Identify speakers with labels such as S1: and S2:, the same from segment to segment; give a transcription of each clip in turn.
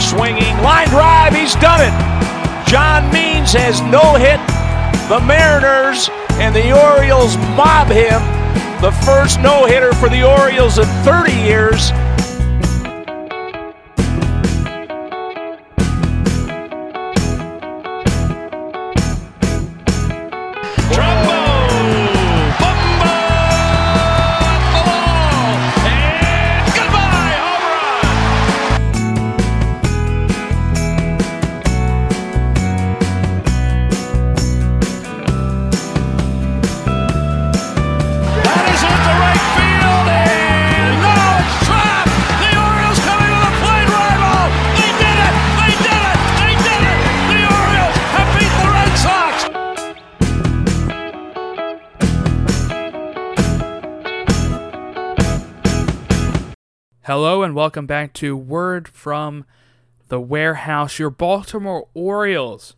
S1: swinging. Line drive, he's done it. John Means has no hit. The Mariners and the Orioles mob him. The first no hitter for the Orioles in 30 years.
S2: Hello and welcome back to Word from the Warehouse. Your Baltimore Orioles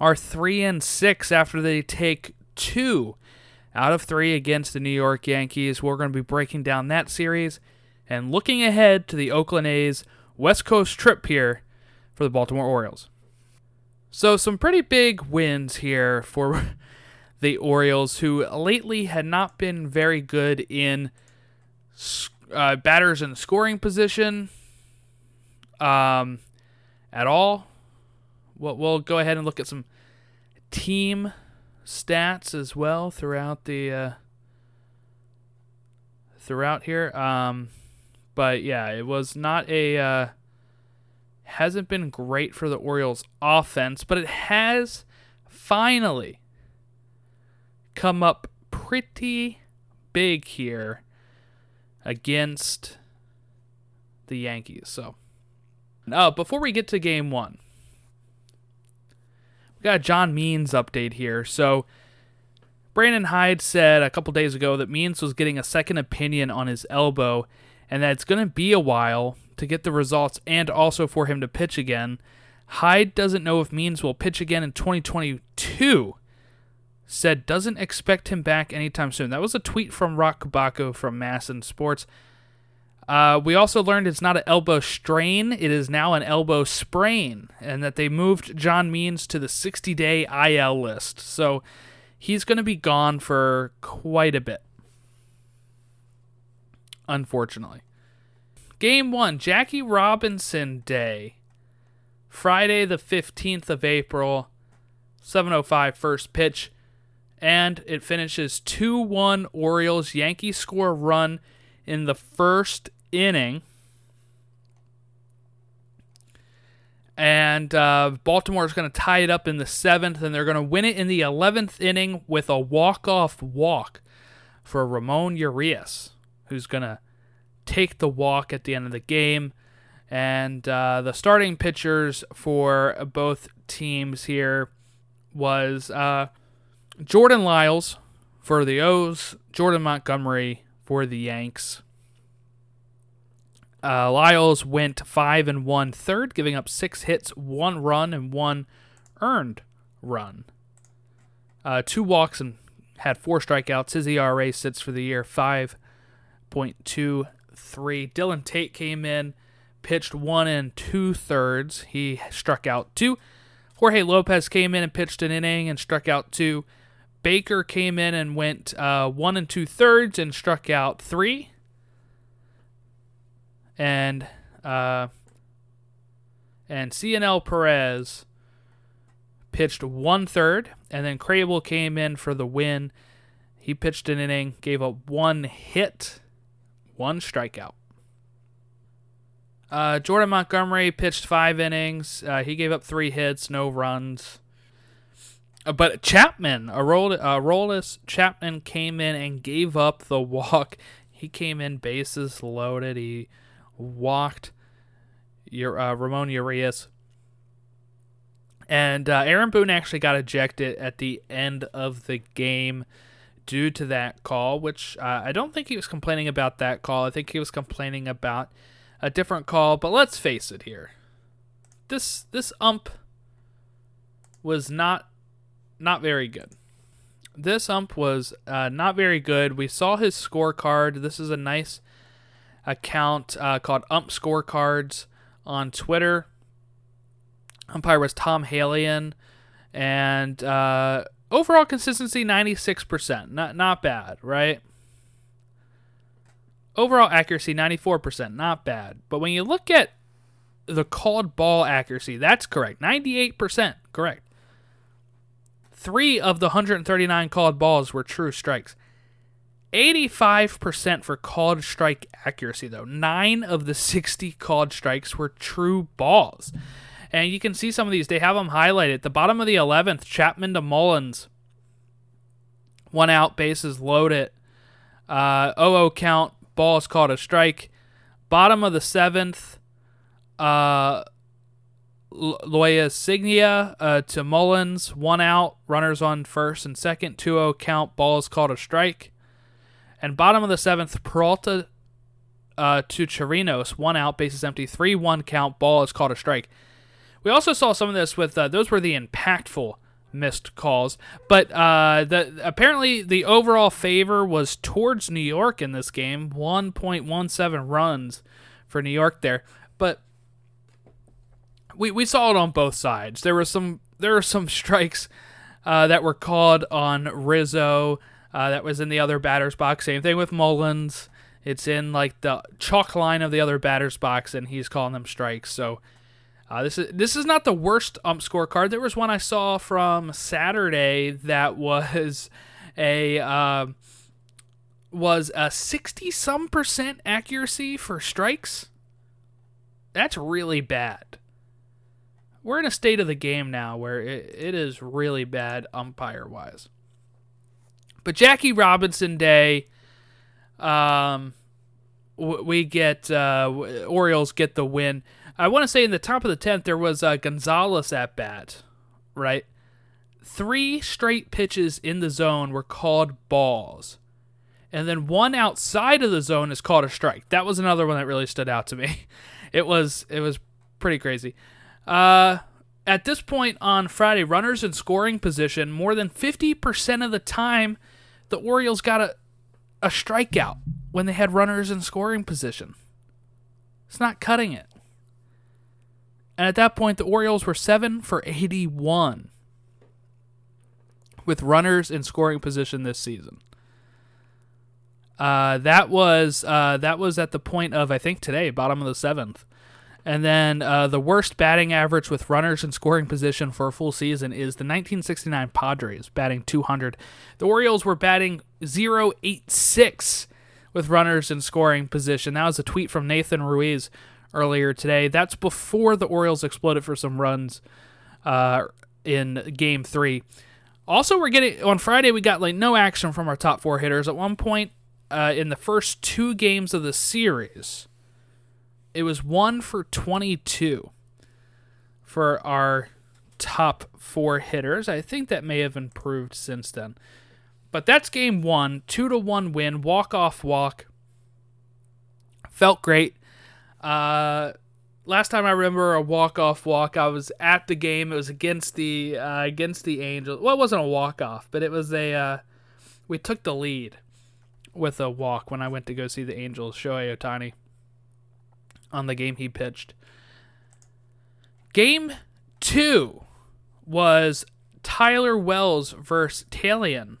S2: are 3 and 6 after they take 2 out of 3 against the New York Yankees. We're going to be breaking down that series and looking ahead to the Oakland A's West Coast trip here for the Baltimore Orioles. So, some pretty big wins here for the Orioles, who lately had not been very good in uh, batters in scoring position um, at all. We'll, we'll go ahead and look at some team stats as well throughout the uh, throughout here. Um, but yeah, it was not a uh, hasn't been great for the Orioles offense, but it has finally come up pretty big here against the Yankees. So, uh, before we get to game one, we got a John Means update here. So, Brandon Hyde said a couple days ago that Means was getting a second opinion on his elbow and that it's going to be a while to get the results and also for him to pitch again. Hyde doesn't know if Means will pitch again in 2022 said doesn't expect him back anytime soon. That was a tweet from Roch Kubatko from MASN Sports. Uh, we also learned it's not an elbow strain, it is now an elbow sprain, and that they moved John Means to the 60 day IL list. So he's going to be gone for quite a bit. Unfortunately. Game one, Jackie Robinson Day. Friday, the 15th of April, 7.05 first pitch and it finishes 2 1 Orioles. Yankees score run in the first inning. And uh, Baltimore is going to tie it up in the seventh, and they're going to win it in the 11th inning with a walk off walk for Ramon Urias, who's going to take the walk at the end of the game. And uh, the starting pitchers for both teams here was uh, Jordan Lyles for the O's, Jordan Montgomery for the Yanks. Uh, Lyles went five and one third, giving up six hits, one run, and one earned run. Uh, two walks and had four strikeouts. His ERA sits for the year five point two three. Dylan Tate came in, pitched one and two thirds. He struck out two. Jorge Lopez came in and pitched an inning and struck out two. Baker came in and went uh, one and two thirds and struck out three. And uh, and Cionel Perez pitched one third, and then Krehbiel came in for the win. He pitched an inning, gave up one hit, one strikeout. Uh, Jordan Montgomery pitched five innings. Uh, he gave up three hits, no runs. Uh, but Chapman, Aroldis Chapman came in and gave up the walk. He came in bases loaded. He walked your uh, Ramon Urias. And uh, Aaron Boone actually got ejected at the end of the game due to that call, which uh, I don't think he was complaining about that call. I think he was complaining about a different call. But let's face it here. This this ump was not not very good. This ump was uh, not very good. We saw his scorecard. This is a nice account uh, called Ump Scorecards on Twitter. Umpire was Tom Hallion, and uh, overall consistency 96%. Not not bad, right? Overall accuracy 94%, not bad. But when you look at the called ball accuracy, that's correct. 98% correct. 3 of the 139 called balls were true strikes. 85% for called strike accuracy, though. Nine of the 60 called strikes were true balls. And you can see some of these, they have them highlighted. The bottom of the 11th, Chapman to Mullins. One out, bases loaded. Uh, 0 count, ball is called a strike. Bottom of the 7th, uh, Loaisiga uh, to Mullins, one out, runners on first and second, 2 0 count, ball is called a strike. And bottom of the seventh, Peralta uh, to Chirinos, one out, bases empty, 3 1 count, ball is called a strike. We also saw some of this with uh, those were the impactful missed calls, but uh, the apparently the overall favor was towards New York in this game, 1.17 runs for New York there. But we we saw it on both sides. There were some there were some strikes uh, that were called on Rizzo. Uh, that was in the other batter's box. Same thing with Mullins. It's in like the chalk line of the other batter's box, and he's calling them strikes. So uh, this is this is not the worst ump scorecard. There was one I saw from Saturday that was a uh, was a sixty some percent accuracy for strikes. That's really bad we're in a state of the game now where it, it is really bad umpire wise. But Jackie Robinson Day, um, we get uh, Orioles get the win. I want to say in the top of the tenth there was uh, Gonzalez at bat, right? Three straight pitches in the zone were called balls, and then one outside of the zone is called a strike. That was another one that really stood out to me. It was it was pretty crazy. Uh, at this point on Friday, runners in scoring position, more than 50% of the time, the Orioles got a, a strikeout when they had runners in scoring position. It's not cutting it. And at that point, the Orioles were 7 for 81 with runners in scoring position this season. Uh, that was uh, that was at the point of I think today, bottom of the seventh. And then uh, the worst batting average with runners in scoring position for a full season is the 1969 Padres, batting 200. The Orioles were batting 086 with runners in scoring position. That was a tweet from Nathan Ruiz earlier today. That's before the Orioles exploded for some runs uh, in Game Three. Also, we're getting on Friday. We got like no action from our top four hitters. At one point uh, in the first two games of the series it was one for 22 for our top four hitters. I think that may have improved since then. But that's game one, two to one win, walk off walk. Felt great. Uh, last time I remember a walk off walk, I was at the game. It was against the uh, against the Angels. Well, it wasn't a walk off, but it was a. Uh, we took the lead with a walk when I went to go see the Angels. Shohei Ohtani on the game he pitched. Game two was Tyler Wells versus Taillon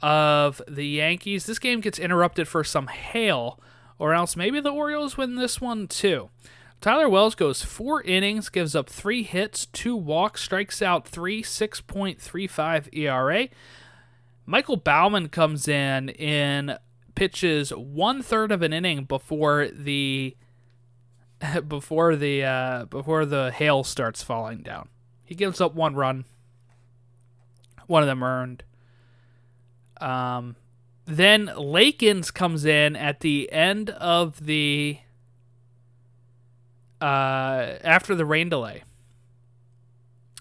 S2: of the Yankees. This game gets interrupted for some hail, or else maybe the Orioles win this one too. Tyler Wells goes four innings, gives up three hits, two walks, strikes out three, 6.35 ERA. Michael Baumann comes in and pitches one third of an inning before the before the uh, before the hail starts falling down. He gives up one run. One of them earned. Um, then Lakins comes in at the end of the uh, after the rain delay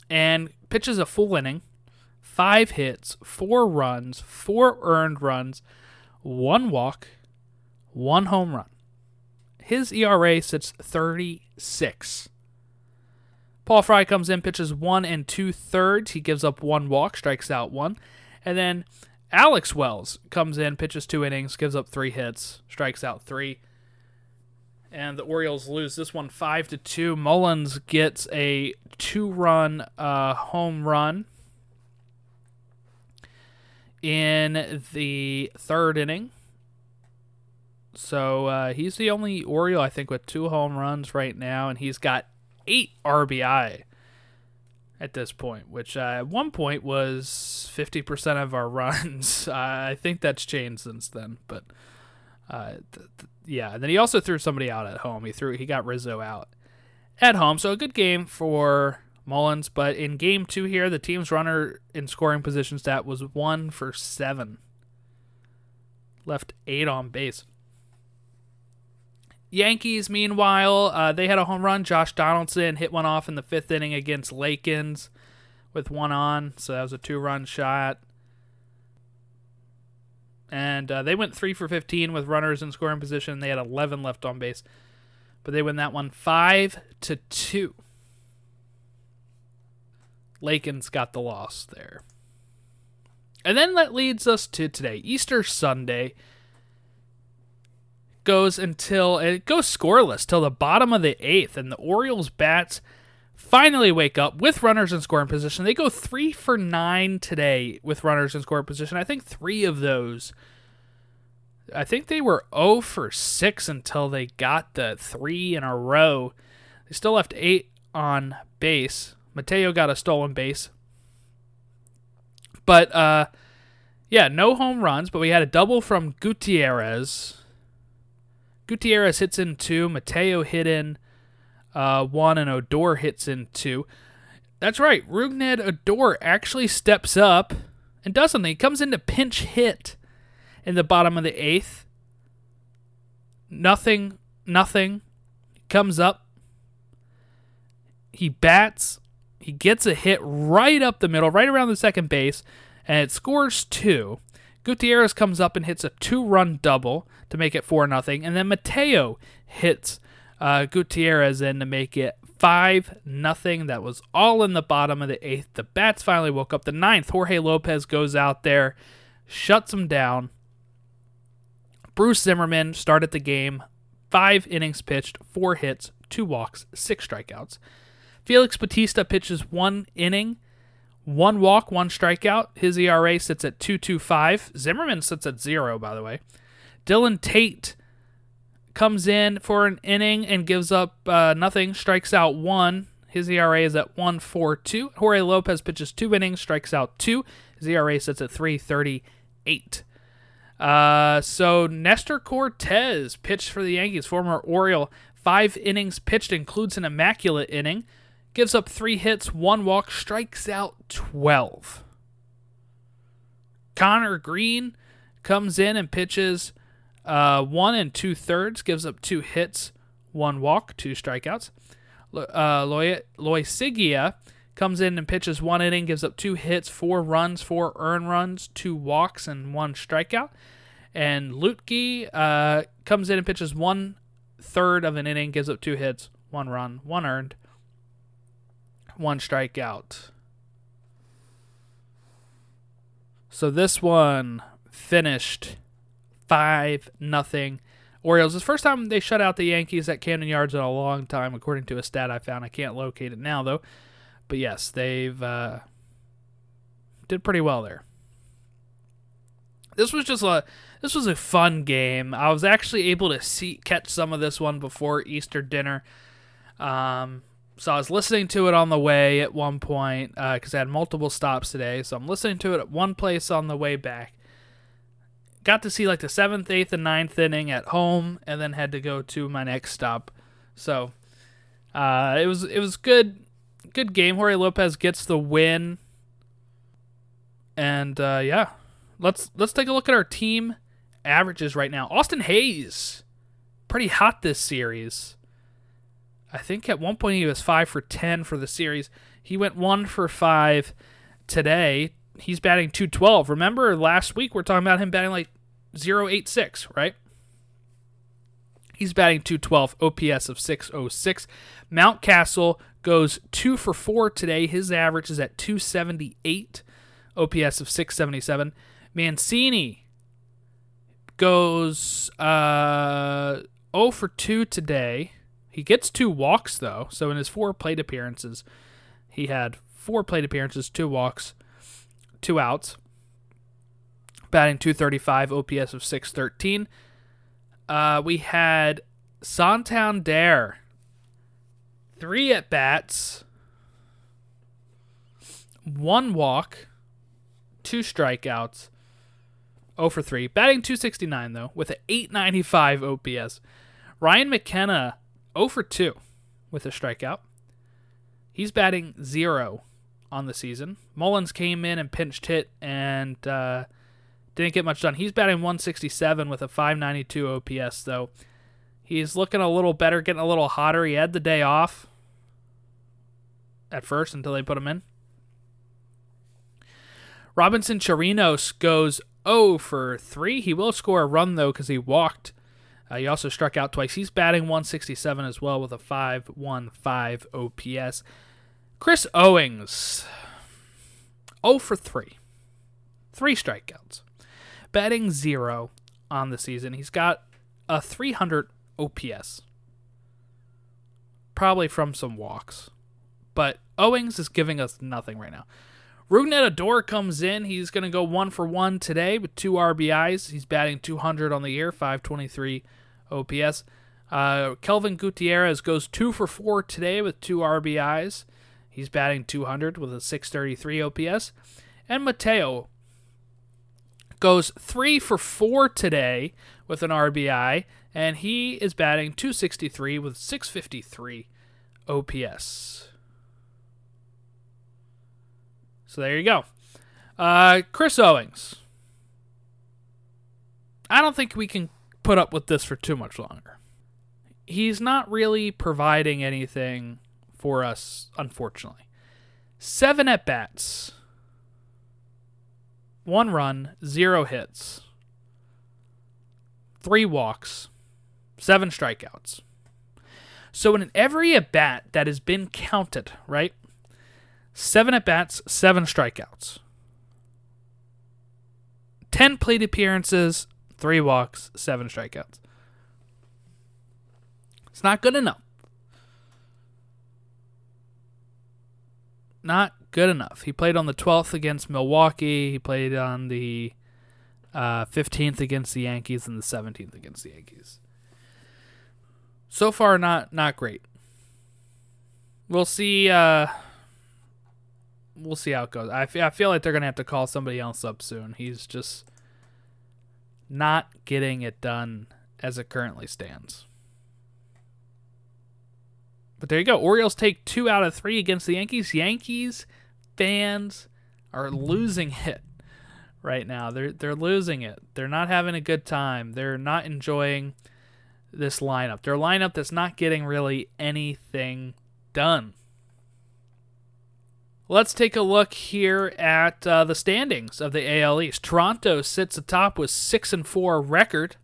S2: and pitches a full inning, five hits, four runs, four earned runs, one walk, one home run. His ERA sits 36. Paul Fry comes in, pitches one and two thirds. He gives up one walk, strikes out one. And then Alex Wells comes in, pitches two innings, gives up three hits, strikes out three. and the Orioles lose this one five to two. Mullins gets a two-run uh, home run in the third inning. So uh, he's the only Oriole I think with two home runs right now, and he's got eight RBI at this point, which uh, at one point was 50% of our runs. I think that's changed since then, but uh, th- th- yeah. And then he also threw somebody out at home. He threw he got Rizzo out at home, so a good game for Mullins. But in game two here, the team's runner in scoring position stat was one for seven, left eight on base. Yankees, meanwhile, uh, they had a home run. Josh Donaldson hit one off in the fifth inning against Lakins with one on, so that was a two-run shot. And uh, they went three for 15 with runners in scoring position. They had 11 left on base, but they win that one five to two. Lakins got the loss there. And then that leads us to today, Easter Sunday goes until it goes scoreless till the bottom of the eighth, and the Orioles bats finally wake up with runners in scoring position. They go three for nine today with runners in scoring position. I think three of those. I think they were 0 for 6 until they got the three in a row. They still left eight on base. Mateo got a stolen base. But uh yeah, no home runs, but we had a double from Gutierrez Gutierrez hits in two. Mateo hit in uh, one, and Odor hits in two. That's right. Rougned Odor actually steps up and does something. He comes in to pinch hit in the bottom of the eighth. Nothing, nothing. Comes up. He bats. He gets a hit right up the middle, right around the second base, and it scores two. Gutierrez comes up and hits a two-run double to make it four nothing, and then Mateo hits uh, Gutierrez in to make it five nothing. That was all in the bottom of the eighth. The bats finally woke up. The ninth, Jorge Lopez goes out there, shuts them down. Bruce Zimmermann started the game. Five innings pitched, four hits, two walks, six strikeouts. Felix Bautista pitches one inning one walk, one strikeout. His ERA sits at 2.25. Zimmermann sits at zero, by the way. Dylan Tate comes in for an inning and gives up uh, nothing, strikes out one. His ERA is at 1.42. Jorge Lopez pitches two innings, strikes out two. His ERA sits at 3.38. Uh, so Nestor Cortes pitched for the Yankees, former Oriole. Five innings pitched, includes an immaculate inning gives up three hits, one walk, strikes out 12. Connor Green comes in and pitches uh, one and two thirds, gives up two hits, one walk, two strikeouts. Uh, Loy, Loaisiga comes in and pitches one inning, gives up two hits, four runs, four earned runs, two walks, and one strikeout. And Luetge uh, comes in and pitches one third of an inning, gives up two hits, one run, one earned, one strikeout. So this one finished five nothing. Orioles. It's the first time they shut out the Yankees at Camden Yards in a long time, according to a stat I found. I can't locate it now though. But yes, they've uh, did pretty well there. This was just a this was a fun game. I was actually able to see catch some of this one before Easter dinner. Um, so I was listening to it on the way at one point because uh, I had multiple stops today. So I'm listening to it at one place on the way back. Got to see like the seventh, eighth, and ninth inning at home, and then had to go to my next stop. So uh, it was it was good, good game. Jorge Lopez gets the win, and uh, yeah, let's let's take a look at our team averages right now. Austin Hays, pretty hot this series. I think at one point he was five for ten for the series. He went one for five today. He's batting 212. Remember last week we're talking about him batting like 086, right? He's batting 212, OPS of 606. Mountcastle goes 2 for 4 today. His average is at 278, OPS of 677. Mancini goes uh 0 for 2 today. He gets two walks, though. So in his four plate appearances, he had four plate appearances, two walks, two outs. Batting 235, OPS of 613. Uh, we had Santander, three at bats, one walk, two strikeouts, 0 for 3. Batting 269, though, with an 895 OPS. Ryan McKenna, 0 for 2 with a strikeout. He's batting 0 on the season. Mullins came in and pinched hit and uh, didn't get much done. He's batting 167 with a 592 OPS, though. He's looking a little better, getting a little hotter. He had the day off at first until they put him in. Robinson Chirinos goes 0 for 3. He will score a run, though, because he walked. Uh, he also struck out twice. He's batting 167 as well with a 515 OPS. Chris Owings, 0 for 3. Three strikeouts. Batting 0 on the season. He's got a 300 OPS. Probably from some walks. But Owings is giving us nothing right now. Rougned Odor comes in. He's going to go one for one today with two RBIs. He's batting 200 on the year, 523 OPS. Uh, Kelvin Gutierrez goes two for four today with two RBIs. He's batting 200 with a 633 OPS. And Mateo goes three for four today with an RBI, and he is batting 263 with 653 OPS. So there you go. Uh, Chris Owings. I don't think we can put up with this for too much longer. He's not really providing anything for us, unfortunately. Seven at bats, one run, zero hits, three walks, seven strikeouts. So in every at bat that has been counted, right? Seven at bats, seven strikeouts. 10 plate appearances, three walks, seven strikeouts. It's not good enough. Not good enough. He played on the 12th against Milwaukee. He played on the uh, 15th against the Yankees and the 17th against the Yankees. So far, not not great. We'll see. Uh, we'll see how it goes. I feel, I feel like they're gonna have to call somebody else up soon. He's just not getting it done as it currently stands. But there you go. Orioles take two out of three against the Yankees. Yankees fans are losing it right now. They're they're losing it. They're not having a good time. They're not enjoying this lineup. Their lineup that's not getting really anything done. Let's take a look here at uh, the standings of the AL East. Toronto sits atop with six and four record.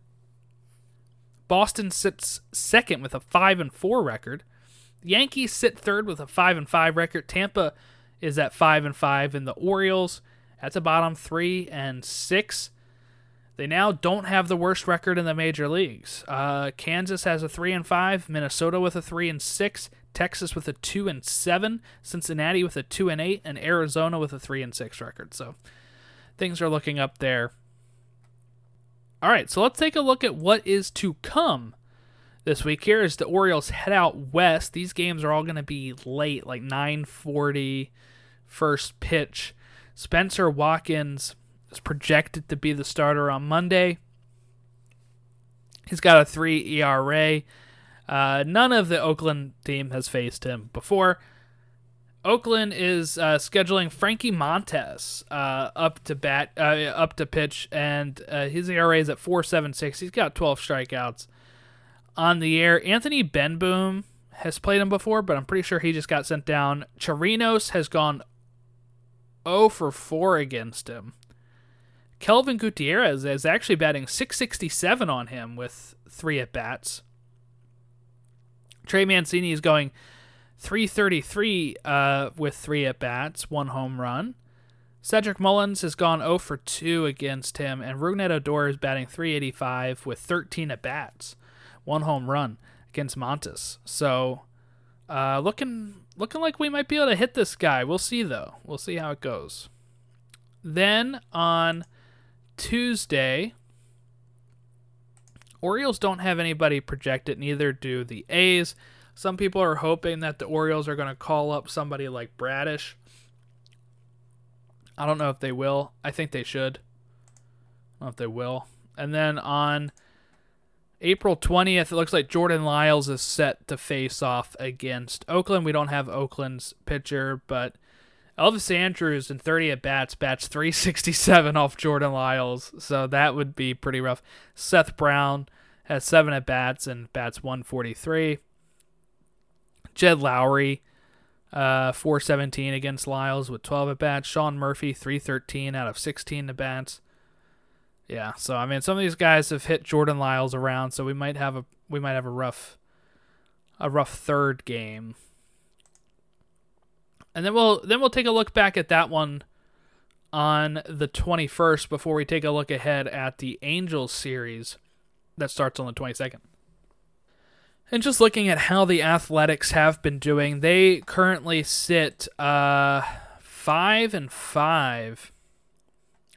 S2: Boston sits second with a five and four record. Yankees sit third with a five and five record. Tampa is at five and five, and the Orioles at the bottom three and six. They now don't have the worst record in the major leagues. Uh, Kansas has a three and five, Minnesota with a three and six, Texas with a two and seven, Cincinnati with a two and eight, and Arizona with a three and six record. So things are looking up there. All right, so let's take a look at what is to come this week. Here as the Orioles head out west. These games are all going to be late, like 9:40 first pitch. Spencer Watkins is projected to be the starter on Monday. He's got a 3 ERA. Uh, none of the Oakland team has faced him before. Oakland is uh, scheduling Frankie Montas uh, up to bat, uh, up to pitch, and uh, his ERA is at 4.76. He's got 12 strikeouts on the air. Anthony Bemboom has played him before, but I'm pretty sure he just got sent down. Chirinos has gone 0 for 4 against him. Kelvin Gutierrez is actually batting 667 on him with three at bats. Trey Mancini is going 333 uh, with three at bats, one home run. Cedric Mullins has gone 0 for 2 against him, and Rougned Odor is batting 385 with 13 at bats, one home run against Montas. So, uh, looking looking like we might be able to hit this guy. We'll see though. We'll see how it goes. Then on Tuesday, Orioles don't have anybody projected, neither do the A's. Some people are hoping that the Orioles are going to call up somebody like Bradish. I don't know if they will. I think they should. I don't know if they will. And then on April 20th, it looks like Jordan Lyles is set to face off against Oakland. We don't have Oakland's pitcher, but Elvis Andrus in 30 at bats bats 367 off Jordan Lyles, so that would be pretty rough. Seth Brown has seven at bats and bats 143. Jed Lowrie, uh, 417 against Lyles with 12 at bats. Sean Murphy, 313 out of 16 at bats. Yeah, so I mean, some of these guys have hit Jordan Lyles around, so we might have a we might have a rough a rough third game and then we'll then we'll take a look back at that one on the 21st before we take a look ahead at the Angels series that starts on the 22nd. And just looking at how the Athletics have been doing, they currently sit uh, five and five.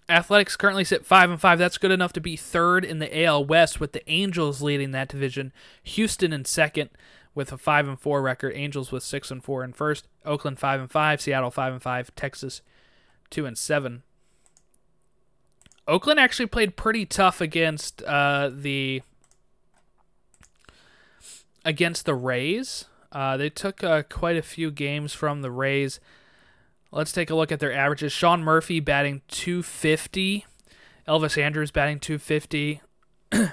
S2: Athletics currently sit five and five. That's good enough to be third in the AL West, with the Angels leading that division. Houston in second, with a five and four record. Angels with six and four in first. Oakland five and five. Seattle five and five. Texas two and seven. Oakland actually played pretty tough against uh, the against the Rays. Uh, they took uh, quite a few games from the Rays. Let's take a look at their averages. Sean Murphy batting 250. Elvis Andrus batting 250.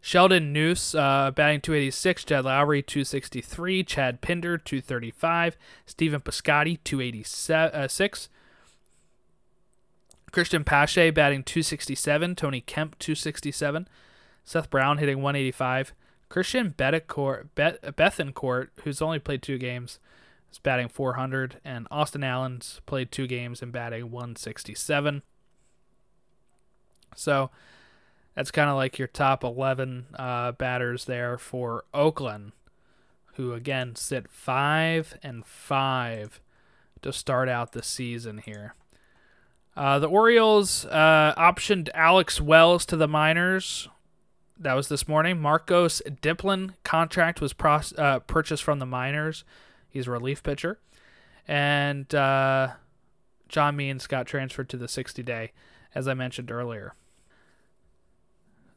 S2: Sheldon Neuse uh, batting 286, Jed Lowrie 263, Chad Pinder 235, Stephen Piscotty 286, Cristian Pache batting 267, Tony Kemp 267, Seth Brown hitting 185, Christian Bethancourt, Bethancourt who's only played two games, is batting 400, and Austin Allen's played two games and batting 167. So that's kind of like your top 11 uh, batters there for Oakland, who again sit 5 and 5 to start out the season here. Uh, the Orioles uh, optioned Alex Wells to the minors. That was this morning. Marcos Diplan contract was uh, purchased from the minors. He's a relief pitcher. And uh, John Means got transferred to the 60 day, as I mentioned earlier.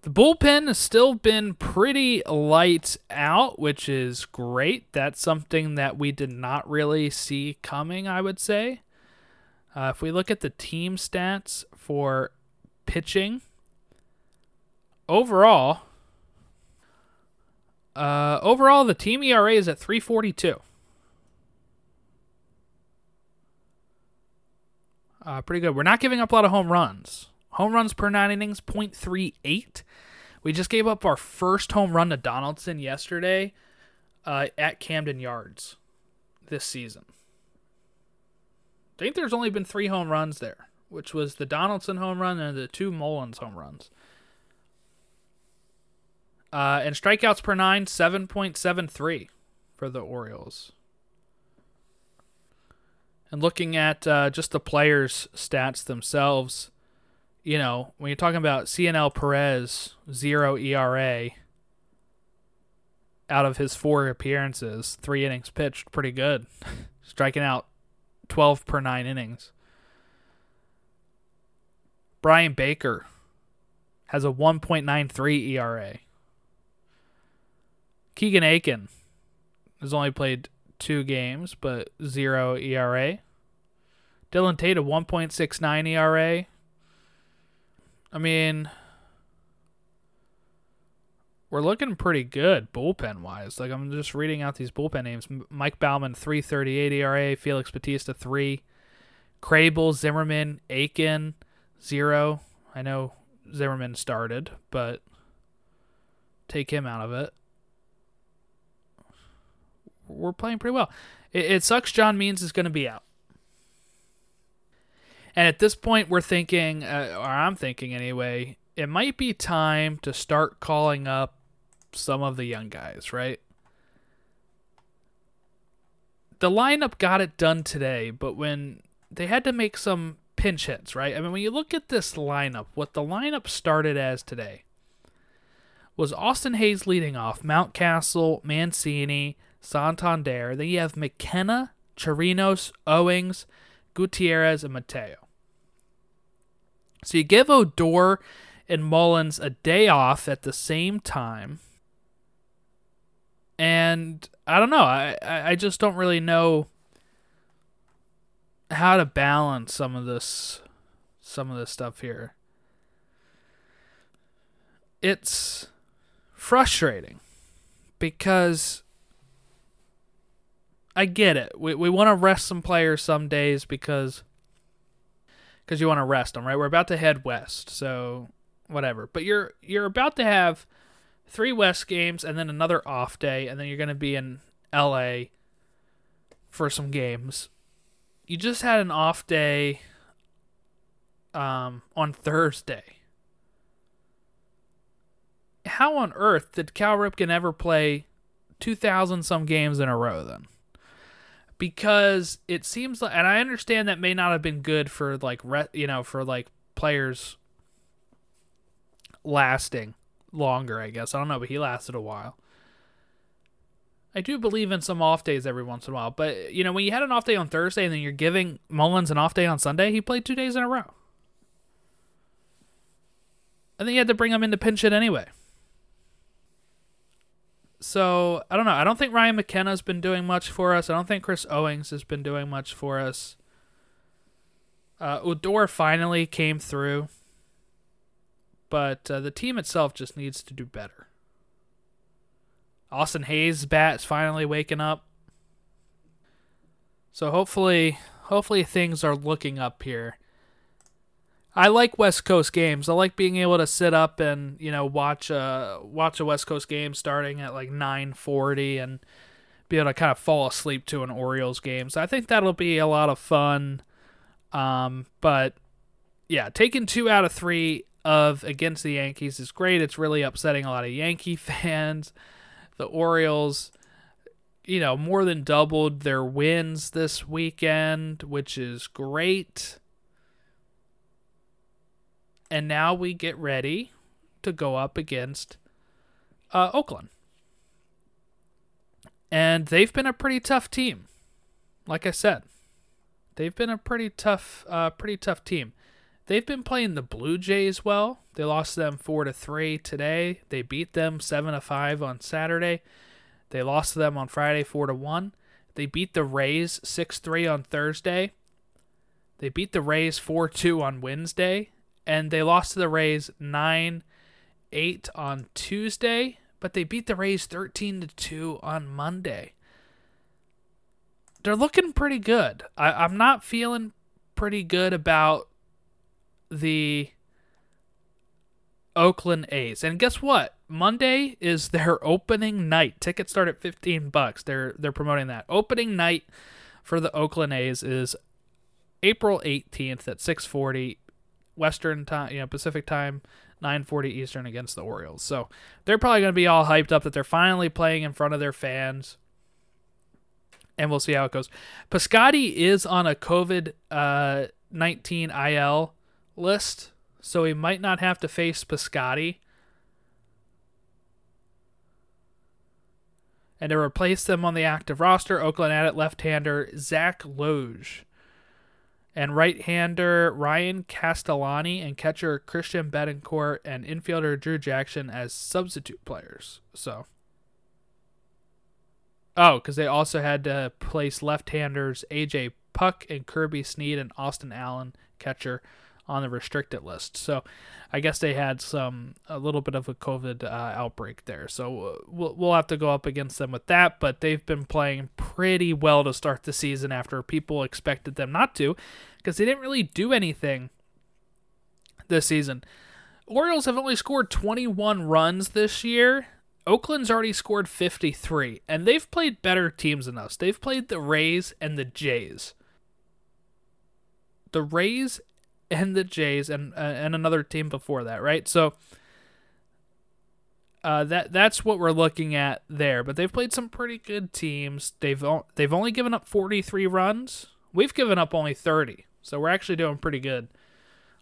S2: The bullpen has still been pretty lights out, which is great. That's something that we did not really see coming, I would say. Uh, if we look at the team stats for pitching, overall, uh, overall the team ERA is at 342. Uh, pretty good. We're not giving up a lot of home runs. Home runs per nine innings, 0.38. We just gave up our first home run to Donaldson yesterday uh, at Camden Yards this season. I think there's only been three home runs there, which was the Donaldson home run and the two Mullins home runs. Uh, and strikeouts per nine, 7.73 for the Orioles. And looking at uh, just the players' stats themselves, you know, when you're talking about Cionel Perez, zero ERA out of his four appearances, three innings pitched, pretty good. Striking out 12 per nine innings. Bryan Baker has a 1.93 ERA. Keegan Akin has only played two games, but zero ERA. Dylan Tate, a 1.69 ERA. I mean, we're looking pretty good bullpen wise. Like I'm just reading out these bullpen names: Mike Baumann, three thirty eight ERA; Felix Bautista, three; Krehbiel, Zimmermann, Akin, zero. I know Zimmermann started, but take him out of it. We're playing pretty well. It, it sucks. John Means is going to be out. And at this point, we're thinking, uh, or I'm thinking anyway, it might be time to start calling up some of the young guys, right? The lineup got it done today, but when they had to make some pinch hits, right? I mean, when you look at this lineup, what the lineup started as today was Austin Hays leading off, Mountcastle, Mancini, Santander. Then you have McKenna, Chirinos, Owings, Gutierrez, and Mateo. So you give Odor and Mullins a day off at the same time. And I don't know. I, I just don't really know how to balance some of this some of this stuff here. It's frustrating because I get it. We we want to rest some players some days because because you want to rest them, right? We're about to head west, so whatever. But you're you're about to have three west games and then another off day and then you're going to be in LA for some games. You just had an off day um, on Thursday how on earth did Cal Ripken ever play 2,000 some games in a row then? Because it seems like, and I understand that may not have been good for like, you know, for like players lasting longer, I guess. I don't know, but he lasted a while. I do believe in some off days every once in a while, but you know, when you had an off day on Thursday and then you're giving Mullins an off day on Sunday, he played two days in a row. And then you had to bring him in to pinch it anyway. So I don't know. I don't think Ryan McKenna's been doing much for us. I don't think Chris Owings has been doing much for us. Uh, Odor finally came through, but uh, the team itself just needs to do better. Austin Hays' bat is finally waking up, so hopefully, hopefully things are looking up here. I like West Coast games. I like being able to sit up and you know watch a watch a West Coast game starting at like 9:40 and be able to kind of fall asleep to an Orioles game. So I think that'll be a lot of fun. Um, but yeah, taking two out of three of against the Yankees is great. It's really upsetting a lot of Yankee fans. The Orioles, you know, more than doubled their wins this weekend, which is great. And now we get ready to go up against uh, Oakland. And they've been a pretty tough team. Like I said, they've been a pretty tough, uh, pretty tough team. They've been playing the Blue Jays well. They lost them four to three today. They beat them seven to five on Saturday. They lost to them on Friday four to one. They beat the Rays six three on Thursday. They beat the Rays four two on Wednesday and they lost to the Rays 9 8 on Tuesday, but they beat the Rays 13 to 2 on Monday. They're looking pretty good. I, I'm not feeling pretty good about the Oakland A's. And guess what? Monday is their opening night. Tickets start at 15 bucks. They're they're promoting that. Opening night for the Oakland A's is April 18th at 6:40 Western time, you know, Pacific time, 9:40 Eastern against the Orioles. So they're probably going to be all hyped up that they're finally playing in front of their fans. And we'll see how it goes. Piscotty is on a COVID uh, 19 IL list, so he might not have to face Piscotty. And to replace them on the active roster, Oakland added left-hander Zach Logue and right-hander Ryan Castellani and catcher Christian Bethancourt and infielder Drew Jackson as substitute players. So, oh, because they also had to place left-handers AJ Puk and Kirby Snead and Austin Allen, catcher, on the restricted list. So, I guess they had some a little bit of a COVID uh, outbreak there. So uh, we'll we'll have to go up against them with that. But they've been playing pretty well to start the season after people expected them not to, because they didn't really do anything this season. Orioles have only scored 21 runs this year. Oakland's already scored 53, and they've played better teams than us. They've played the Rays and the Jays. The Rays and the Jays and uh, and another team before that, right? So uh, that that's what we're looking at there. But they've played some pretty good teams. They've o- they've only given up 43 runs. We've given up only 30, so we're actually doing pretty good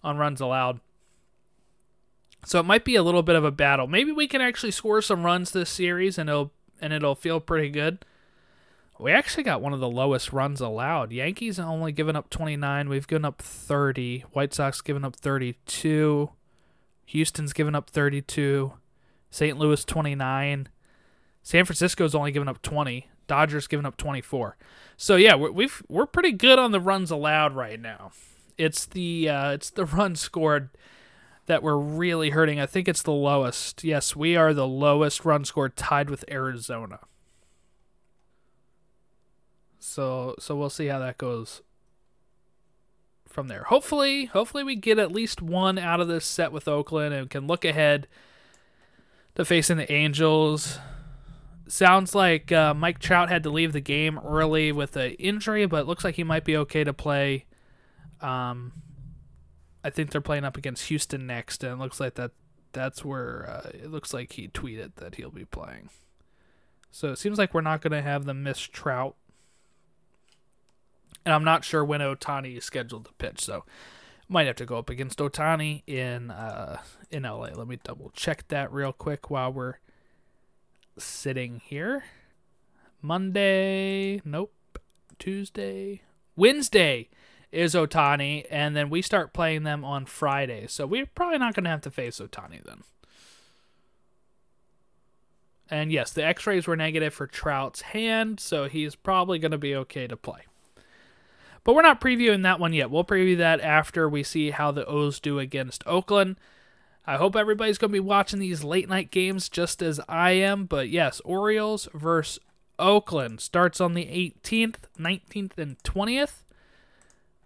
S2: on runs allowed. So it might be a little bit of a battle. Maybe we can actually score some runs this series, and it'll and it'll feel pretty good. We actually got one of the lowest runs allowed. Yankees only given up 29. We've given up 30. White Sox given up 32. Houston's given up 32. St. Louis 29. San Francisco's only given up 20. Dodgers given up 24. So yeah, we're, we've we're pretty good on the runs allowed right now. It's the uh, it's the runs scored that we're really hurting. I think it's the lowest. Yes, we are the lowest run scored, tied with Arizona. So so we'll see how that goes from there. Hopefully, hopefully we get at least one out of this set with Oakland and can look ahead to facing the Angels. Sounds like uh, Mike Trout had to leave the game early with an injury, but looks like he might be okay to play. Um, I think they're playing up against Houston next, and it looks like that that's where uh, it looks like he tweeted that he'll be playing. So it seems like we're not going to have the miss Trout, and I'm not sure when Ohtani is scheduled to pitch. So might have to go up against Ohtani in uh, in LA. Let me double check that real quick while we're sitting here. Monday, nope. Tuesday, Wednesday is Ohtani, and then we start playing them on Friday. So we're probably not going to have to face Ohtani then. And yes, the x rays were negative for Trout's hand, so he's probably going to be okay to play. But we're not previewing that one yet. We'll preview that after we see how the O's do against Oakland. I hope everybody's going to be watching these late night games just as I am. But yes, Orioles versus Oakland starts on the 18th, 19th, and 20th.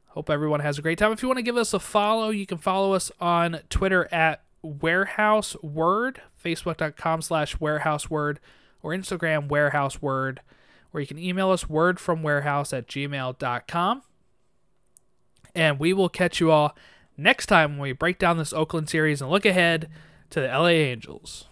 S2: Hope everyone has a great time. If you want to give us a follow, you can follow us on Twitter at Warehouse Word, Facebook.com slash Warehouse Word, or Instagram Warehouse Word, or you can email us wordfromwarehouse at gmail.com. And we will catch you all next time when we break down this Oakland series and look ahead to the LA Angels.